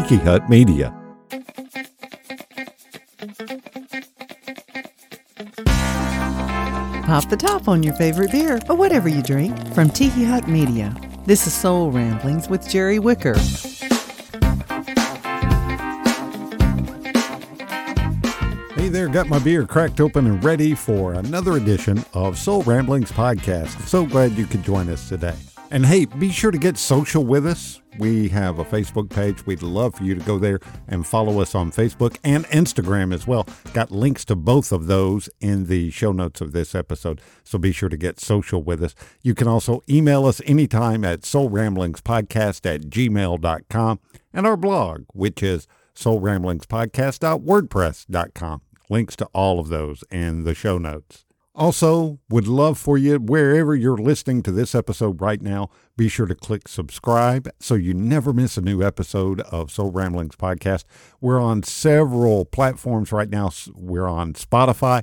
Tiki Hut Media. Pop the top on your favorite beer or whatever you drink from Tiki Hut Media. This is Soul Ramblings with Jerry Wicker. Hey there, got my beer cracked open and ready for another edition of Soul Ramblings Podcast. So glad you could join us today. And hey, be sure to get social with us. We have a Facebook page. We'd love for you to go there and follow us on Facebook and Instagram as well. Got links to both of those in the show notes of this episode. So be sure to get social with us. You can also email us anytime at soulramblingspodcast at gmail.com and our blog, which is soulramblingspodcast.wordpress.com. Links to all of those in the show notes. Also, would love for you, wherever you're listening to this episode right now, be sure to click subscribe so you never miss a new episode of Soul Ramblings Podcast. We're on several platforms right now. We're on Spotify,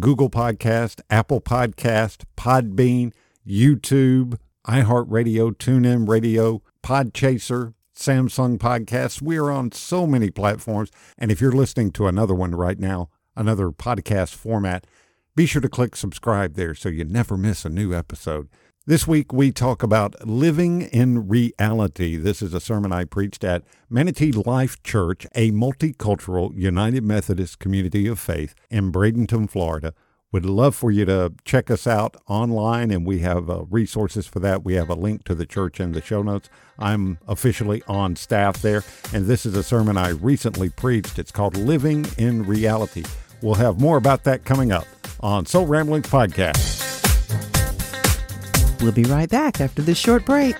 Google Podcast, Apple Podcast, Podbean, YouTube, iHeartRadio, TuneIn Radio, Podchaser, Samsung Podcasts. We're on so many platforms. And if you're listening to another one right now, another podcast format, be sure to click subscribe there so you never miss a new episode. This week we talk about living in reality. This is a sermon I preached at Manatee Life Church, a multicultural United Methodist community of faith in Bradenton, Florida. Would love for you to check us out online, and we have uh, resources for that. We have a link to the church in the show notes. I'm officially on staff there, and this is a sermon I recently preached. It's called Living in Reality. We'll have more about that coming up on Soul Ramblings Podcast. We'll be right back after this short break.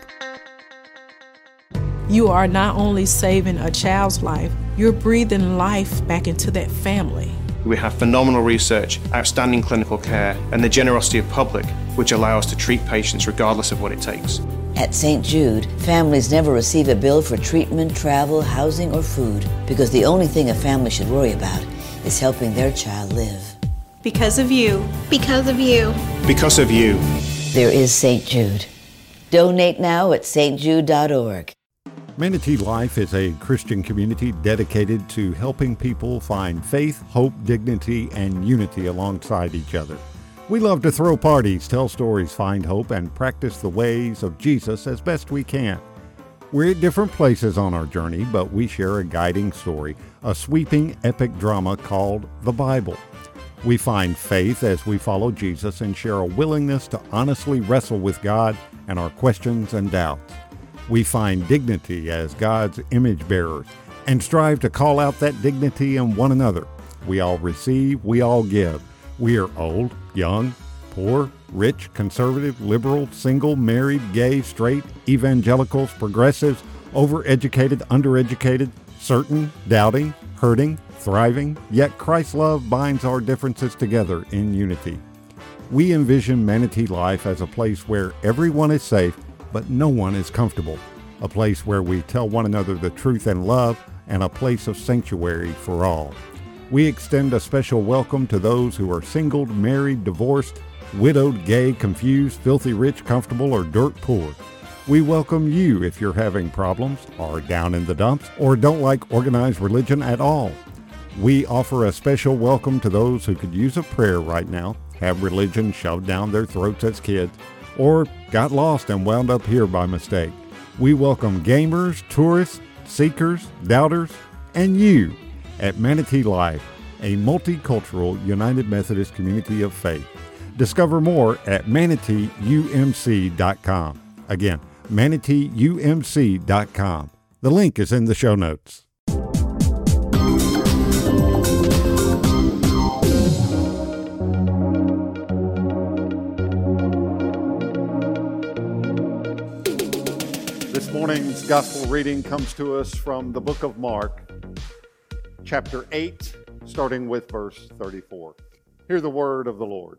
You are not only saving a child's life, you're breathing life back into that family. We have phenomenal research, outstanding clinical care, and the generosity of public, which allow us to treat patients regardless of what it takes. At St. Jude, families never receive a bill for treatment, travel, housing, or food because the only thing a family should worry about is helping their child live. Because of you. Because of you. Because of you. There is St. Jude. Donate now at stjude.org. Manatee Life is a Christian community dedicated to helping people find faith, hope, dignity, and unity alongside each other. We love to throw parties, tell stories, find hope, and practice the ways of Jesus as best we can. We're at different places on our journey, but we share a guiding story, a sweeping epic drama called the Bible. We find faith as we follow Jesus and share a willingness to honestly wrestle with God and our questions and doubts. We find dignity as God's image bearers and strive to call out that dignity in one another. We all receive, we all give. We are old, young, poor, rich, conservative, liberal, single, married, gay, straight, evangelicals, progressives, overeducated, undereducated, certain, doubting, hurting, thriving, yet Christ's love binds our differences together in unity. We envision Manatee Life as a place where everyone is safe but no one is comfortable. A place where we tell one another the truth and love, and a place of sanctuary for all. We extend a special welcome to those who are single, married, divorced, widowed, gay, confused, filthy rich, comfortable, or dirt poor. We welcome you if you're having problems, are down in the dumps, or don't like organized religion at all. We offer a special welcome to those who could use a prayer right now, have religion shoved down their throats as kids, or got lost and wound up here by mistake. We welcome gamers, tourists, seekers, doubters, and you at Manatee Life, a multicultural United Methodist community of faith. Discover more at manateeumc.com. Again, manateeumc.com. The link is in the show notes. This morning's gospel reading comes to us from the book of Mark, chapter 8, starting with verse 34. Hear the word of the Lord.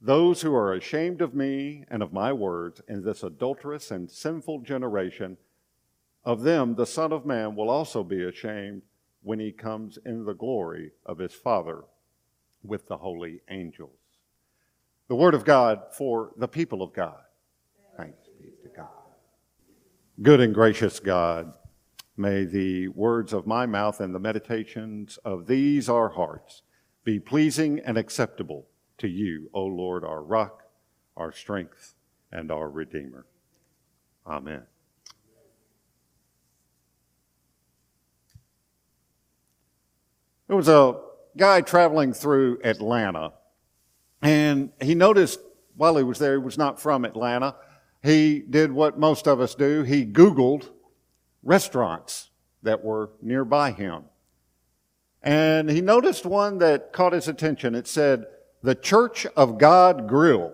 Those who are ashamed of me and of my words in this adulterous and sinful generation, of them the Son of Man will also be ashamed when he comes in the glory of his Father with the holy angels. The Word of God for the people of God. Thanks be to God. Good and gracious God, may the words of my mouth and the meditations of these our hearts be pleasing and acceptable to you, O Lord, our rock, our strength, and our Redeemer. Amen. There was a guy traveling through Atlanta, and he noticed while he was there, he was not from Atlanta. He did what most of us do. He Googled restaurants that were nearby him. And he noticed one that caught his attention. It said, The Church of God Grill.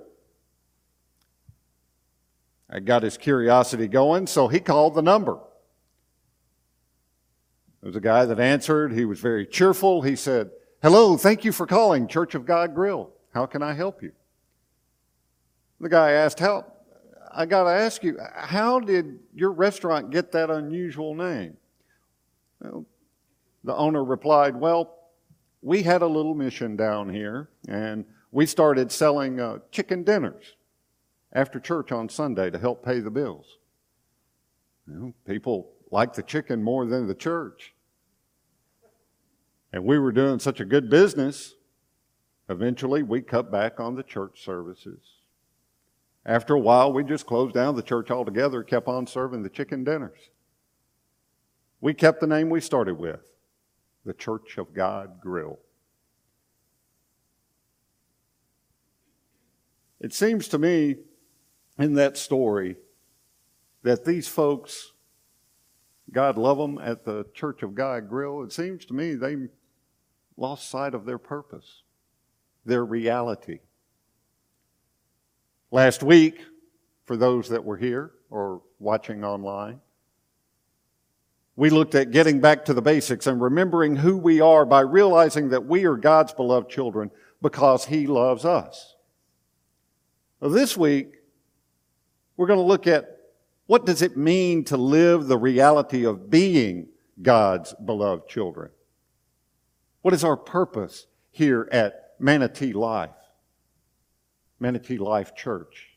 I got his curiosity going, so he called the number. There was a guy that answered. He was very cheerful. He said, Hello, thank you for calling Church of God Grill. How can I help you? The guy asked, How, I got to ask you, how did your restaurant get that unusual name? Well, the owner replied, Well, we had a little mission down here, and we started selling uh, chicken dinners after church on Sunday to help pay the bills. You know, people like the chicken more than the church. And we were doing such a good business, eventually we cut back on the church services. After a while, we just closed down the church altogether, kept on serving the chicken dinners. We kept the name we started with, the Church of God Grill. It seems to me in that story that these folks God love them at the Church of God Grill, it seems to me they lost sight of their purpose, their reality. Last week, for those that were here or watching online, we looked at getting back to the basics and remembering who we are by realizing that we are God's beloved children because He loves us. This week, we're going to look at what does it mean to live the reality of being God's beloved children? What is our purpose here at Manatee Life? Manatee Life Church,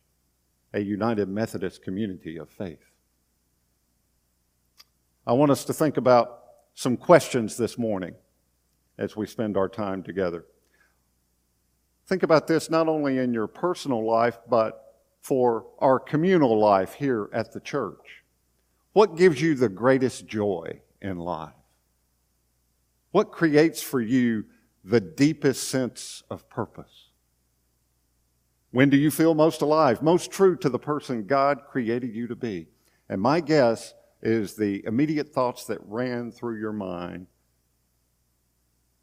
a United Methodist community of faith. I want us to think about some questions this morning as we spend our time together. Think about this not only in your personal life, but for our communal life here at the church. What gives you the greatest joy in life? What creates for you the deepest sense of purpose? When do you feel most alive, most true to the person God created you to be? And my guess is the immediate thoughts that ran through your mind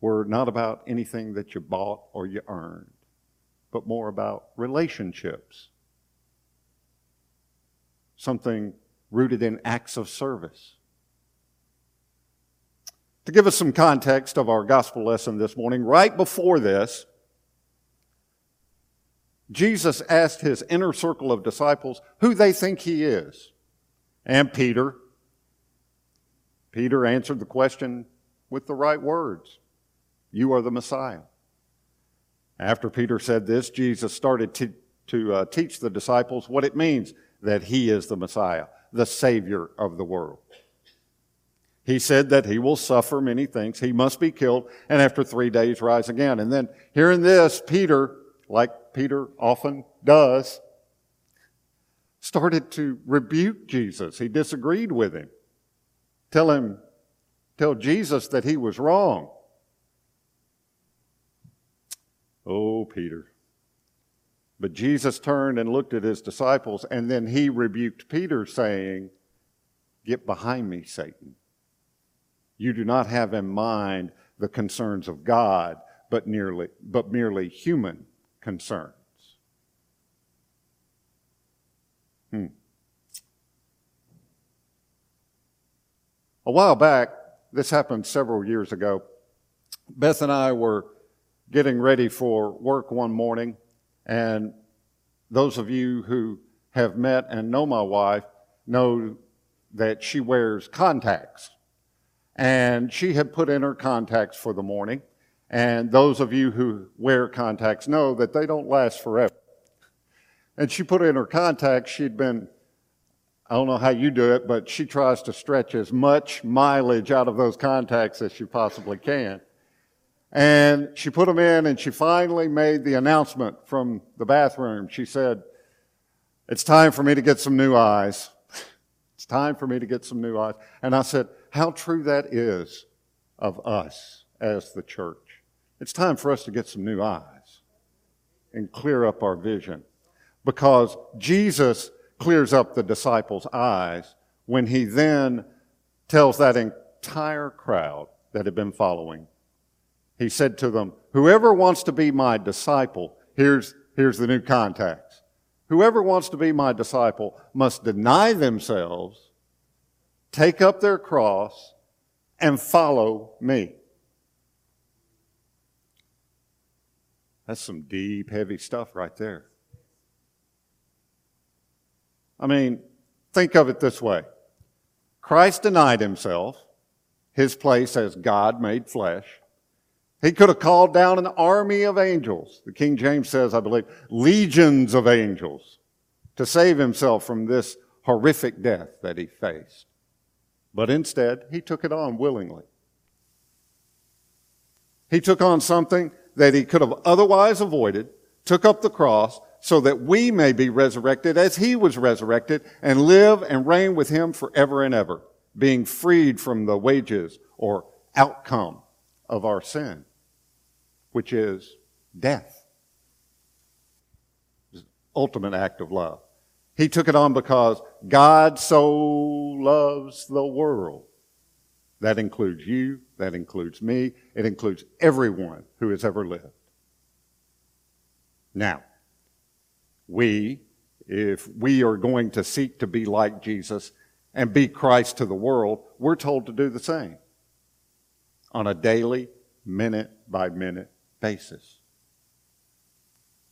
were not about anything that you bought or you earned, but more about relationships something rooted in acts of service. To give us some context of our gospel lesson this morning, right before this, Jesus asked his inner circle of disciples who they think he is. And Peter. Peter answered the question with the right words You are the Messiah. After Peter said this, Jesus started to, to uh, teach the disciples what it means that he is the Messiah, the Savior of the world. He said that he will suffer many things. He must be killed and after three days rise again. And then hearing this, Peter, like Peter often does, started to rebuke Jesus. He disagreed with him. Tell him, tell Jesus that he was wrong. Oh, Peter. But Jesus turned and looked at his disciples, and then he rebuked Peter, saying, Get behind me, Satan. You do not have in mind the concerns of God, but, nearly, but merely human concerns. A while back, this happened several years ago. Beth and I were getting ready for work one morning, and those of you who have met and know my wife know that she wears contacts. And she had put in her contacts for the morning. And those of you who wear contacts know that they don't last forever. And she put in her contacts. She'd been, I don't know how you do it, but she tries to stretch as much mileage out of those contacts as she possibly can. And she put them in and she finally made the announcement from the bathroom. She said, It's time for me to get some new eyes. It's time for me to get some new eyes. And I said, How true that is of us as the church. It's time for us to get some new eyes and clear up our vision. Because Jesus clears up the disciples' eyes when he then tells that entire crowd that had been following. He said to them, Whoever wants to be my disciple, here's, here's the new context. Whoever wants to be my disciple must deny themselves, take up their cross, and follow me. That's some deep, heavy stuff right there. I mean, think of it this way Christ denied himself, his place as God made flesh. He could have called down an army of angels. The King James says, I believe, legions of angels to save himself from this horrific death that he faced. But instead, he took it on willingly. He took on something that he could have otherwise avoided, took up the cross, so that we may be resurrected as he was resurrected and live and reign with him forever and ever, being freed from the wages or outcome of our sin which is death. Ultimate act of love. He took it on because God so loves the world. That includes you, that includes me, it includes everyone who has ever lived. Now, we, if we are going to seek to be like Jesus and be Christ to the world, we're told to do the same on a daily, minute by minute basis.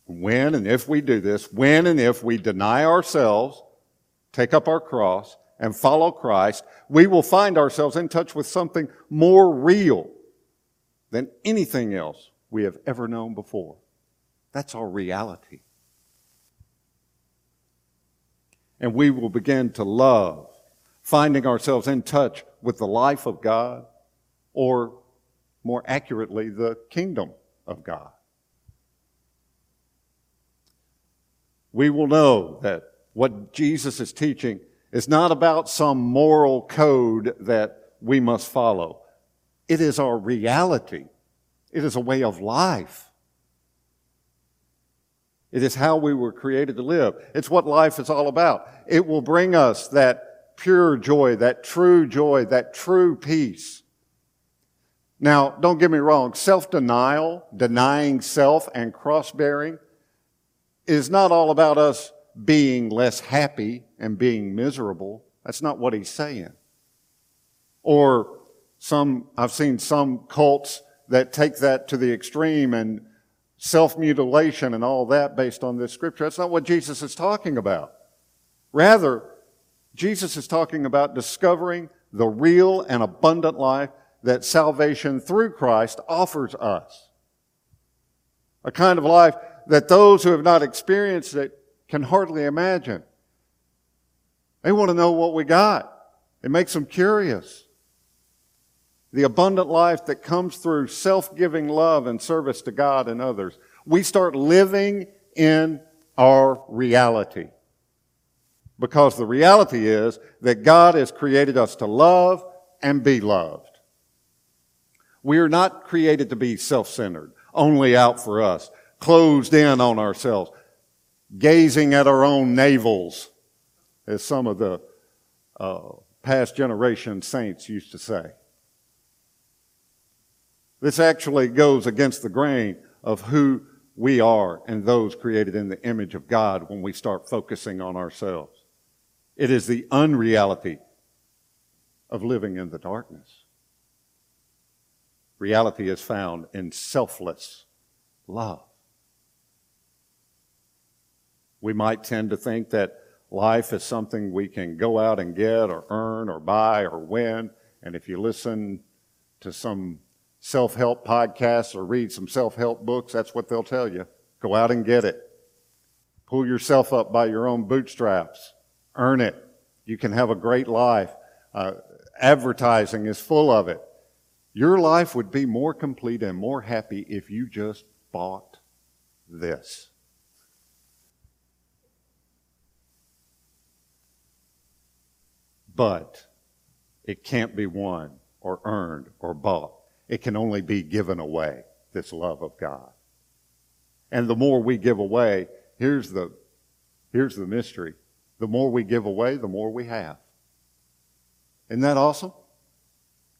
When and if we do this, when and if we deny ourselves, take up our cross, and follow Christ, we will find ourselves in touch with something more real than anything else we have ever known before. That's our reality. And we will begin to love, finding ourselves in touch with the life of God, or more accurately, the kingdom of God. We will know that what Jesus is teaching is not about some moral code that we must follow. It is our reality. It is a way of life. It is how we were created to live. It's what life is all about. It will bring us that pure joy, that true joy, that true peace. Now, don't get me wrong, self denial, denying self, and cross bearing is not all about us being less happy and being miserable. That's not what he's saying. Or some, I've seen some cults that take that to the extreme and self mutilation and all that based on this scripture. That's not what Jesus is talking about. Rather, Jesus is talking about discovering the real and abundant life that salvation through Christ offers us. A kind of life that those who have not experienced it can hardly imagine. They want to know what we got. It makes them curious. The abundant life that comes through self-giving love and service to God and others. We start living in our reality. Because the reality is that God has created us to love and be loved. We are not created to be self-centered, only out for us, closed in on ourselves, gazing at our own navels, as some of the uh, past generation saints used to say. This actually goes against the grain of who we are and those created in the image of God when we start focusing on ourselves. It is the unreality of living in the darkness. Reality is found in selfless love. We might tend to think that life is something we can go out and get or earn or buy or win. And if you listen to some self help podcasts or read some self help books, that's what they'll tell you. Go out and get it. Pull yourself up by your own bootstraps. Earn it. You can have a great life. Uh, advertising is full of it. Your life would be more complete and more happy if you just bought this. But it can't be won or earned or bought. It can only be given away, this love of God. And the more we give away, here's the, here's the mystery. The more we give away, the more we have. Isn't that awesome?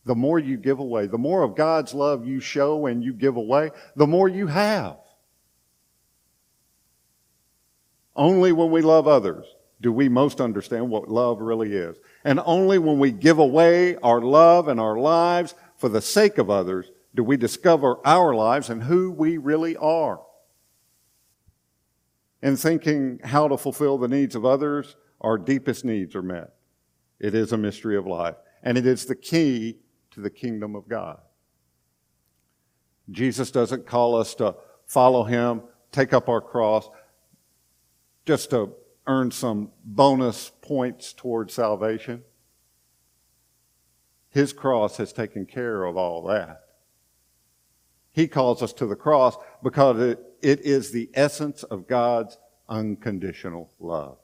The more you give away, the more of God's love you show and you give away, the more you have. Only when we love others do we most understand what love really is. And only when we give away our love and our lives for the sake of others do we discover our lives and who we really are. In thinking how to fulfill the needs of others, our deepest needs are met. It is a mystery of life, and it is the key to the kingdom of God. Jesus doesn't call us to follow him, take up our cross, just to earn some bonus points toward salvation. His cross has taken care of all that. He calls us to the cross because it, is the essence of God's unconditional love.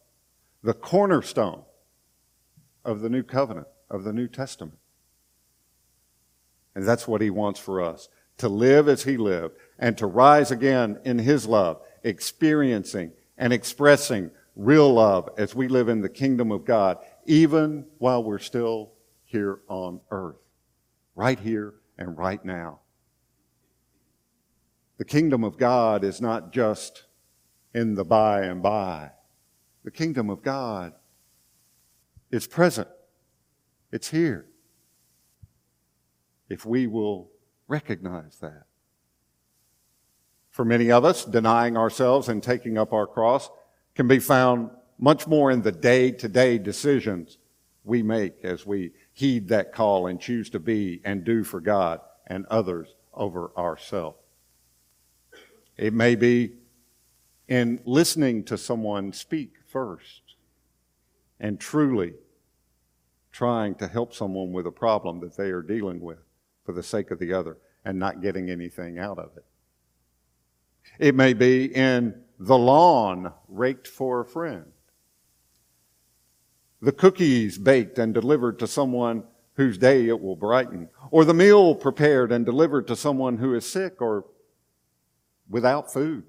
The cornerstone of the new covenant, of the New Testament. And that's what he wants for us to live as he lived and to rise again in his love, experiencing and expressing real love as we live in the kingdom of God, even while we're still here on earth, right here and right now. The kingdom of God is not just in the by and by. The kingdom of God is present. It's here. If we will recognize that. For many of us, denying ourselves and taking up our cross can be found much more in the day to day decisions we make as we heed that call and choose to be and do for God and others over ourselves. It may be in listening to someone speak first and truly trying to help someone with a problem that they are dealing with for the sake of the other and not getting anything out of it. It may be in the lawn raked for a friend, the cookies baked and delivered to someone whose day it will brighten, or the meal prepared and delivered to someone who is sick or without food.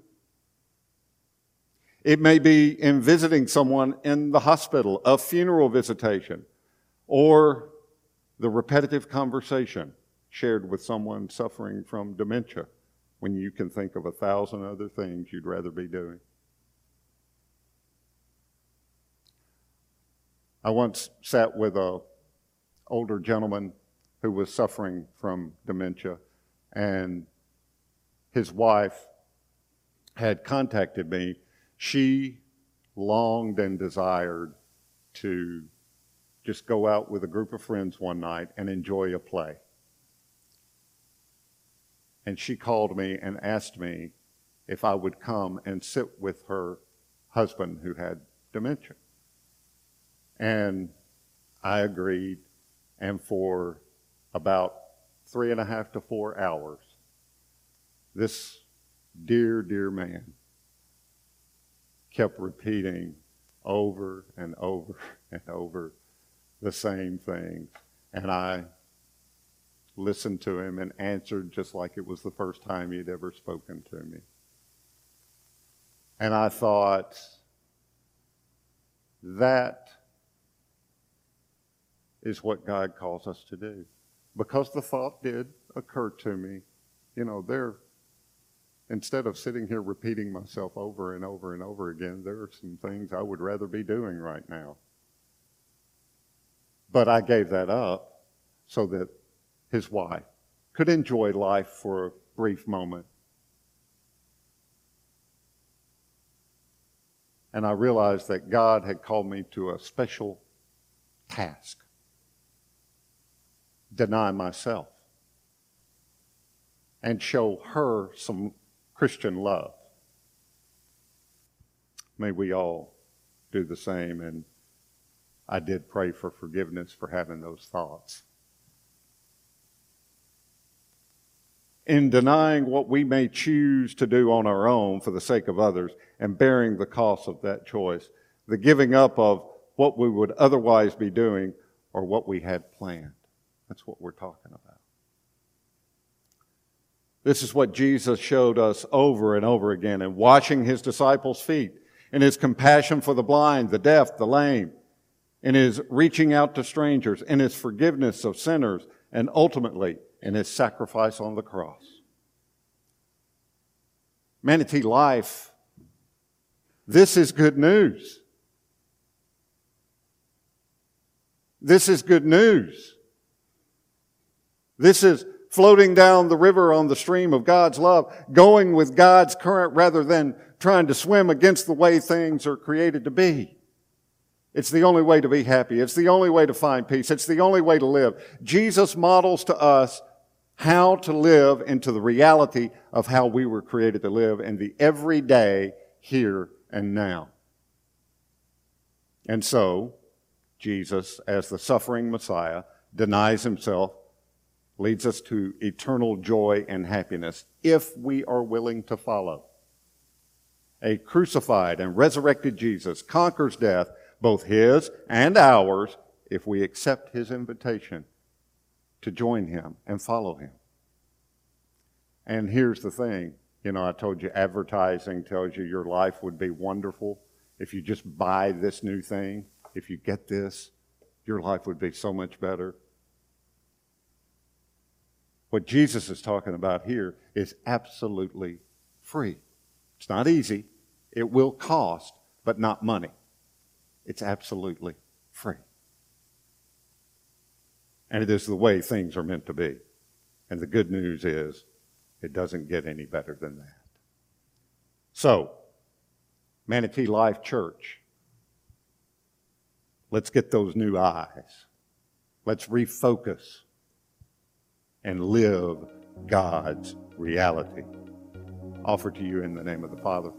It may be in visiting someone in the hospital, a funeral visitation, or the repetitive conversation shared with someone suffering from dementia when you can think of a thousand other things you'd rather be doing. I once sat with a older gentleman who was suffering from dementia and his wife had contacted me. She longed and desired to just go out with a group of friends one night and enjoy a play. And she called me and asked me if I would come and sit with her husband who had dementia. And I agreed. And for about three and a half to four hours, this dear, dear man kept repeating over and over and over the same thing. And I listened to him and answered just like it was the first time he'd ever spoken to me. And I thought, that is what God calls us to do. Because the thought did occur to me, you know, there, instead of sitting here repeating myself over and over and over again, there are some things I would rather be doing right now. But I gave that up so that his wife could enjoy life for a brief moment. And I realized that God had called me to a special task deny myself and show her some Christian love. May we all do the same. And I did pray for forgiveness for having those thoughts. In denying what we may choose to do on our own for the sake of others and bearing the cost of that choice, the giving up of what we would otherwise be doing or what we had planned. That's what we're talking about. This is what Jesus showed us over and over again in washing his disciples' feet, in his compassion for the blind, the deaf, the lame, in his reaching out to strangers, in his forgiveness of sinners, and ultimately in his sacrifice on the cross. Manatee Life, this is good news. This is good news. This is floating down the river on the stream of God's love, going with God's current rather than trying to swim against the way things are created to be. It's the only way to be happy. It's the only way to find peace. It's the only way to live. Jesus models to us how to live into the reality of how we were created to live in the everyday here and now. And so, Jesus, as the suffering Messiah, denies himself, leads us to eternal joy and happiness if we are willing to follow. A crucified and resurrected Jesus conquers death, both his and ours, if we accept his invitation to join him and follow him. And here's the thing you know, I told you advertising tells you your life would be wonderful if you just buy this new thing. If you get this, your life would be so much better. What Jesus is talking about here is absolutely free. It's not easy. It will cost, but not money. It's absolutely free. And it is the way things are meant to be. And the good news is, it doesn't get any better than that. So, Manatee Life Church, let's get those new eyes. Let's refocus and live God's reality. Offered to you in the name of the Father,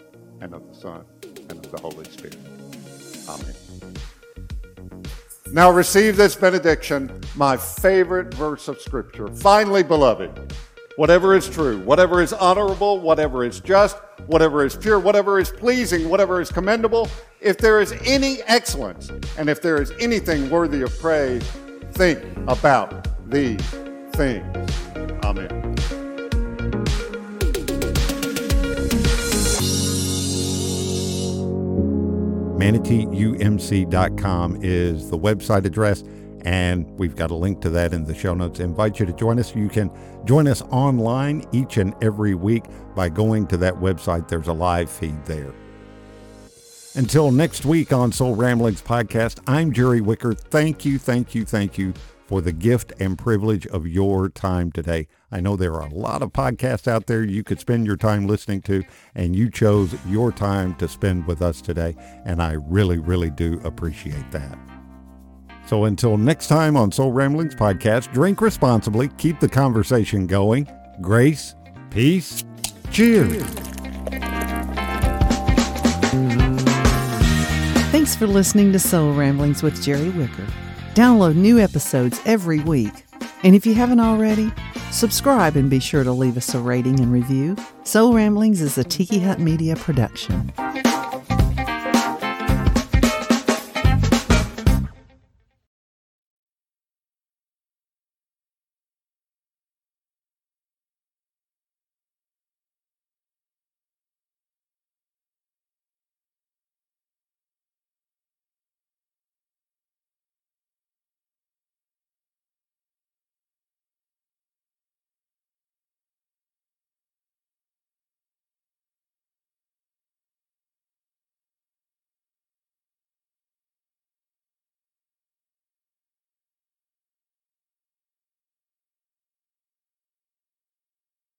and of the Son, and of the Holy Spirit. Amen. Now receive this benediction, my favorite verse of Scripture. Finally, beloved, whatever is true, whatever is honorable, whatever is just, whatever is pure, whatever is pleasing, whatever is commendable, if there is any excellence, and if there is anything worthy of praise, think about these things. Amen. ManateeUMC.com is the website address, and we've got a link to that in the show notes. I invite you to join us. You can join us online each and every week by going to that website. There's a live feed there. Until next week on Soul Ramblings Podcast, I'm Jerry Wicker. Thank you, thank you, thank you for the gift and privilege of your time today. I know there are a lot of podcasts out there you could spend your time listening to, and you chose your time to spend with us today, and I really, really do appreciate that. So until next time on Soul Ramblings Podcast, drink responsibly, keep the conversation going. Grace, peace, cheers. Thanks for listening to Soul Ramblings with Jerry Wicker. Download new episodes every week. And if you haven't already, subscribe and be sure to leave us a rating and review. Soul Ramblings is a Tiki Hut Media production.